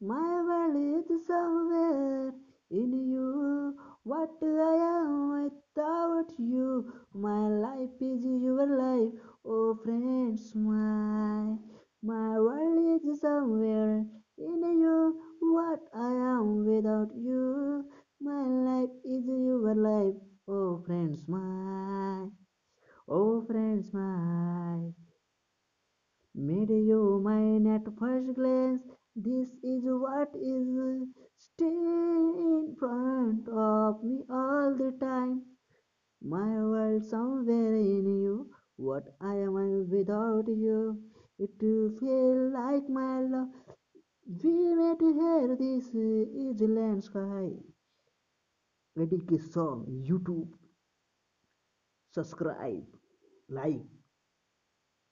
My world is somewhere in you. What I am without you. My life is your life, oh friends, my. My world is somewhere in you. What I am without you. My life is your life, oh friends, my. Oh friends, my. Made you mine at first glance. This is what is uh, still in front of me all the time. My world somewhere in you. What I am without you. It feel like my love. We met here. This is land sky. Eddie song. YouTube. Subscribe. Like.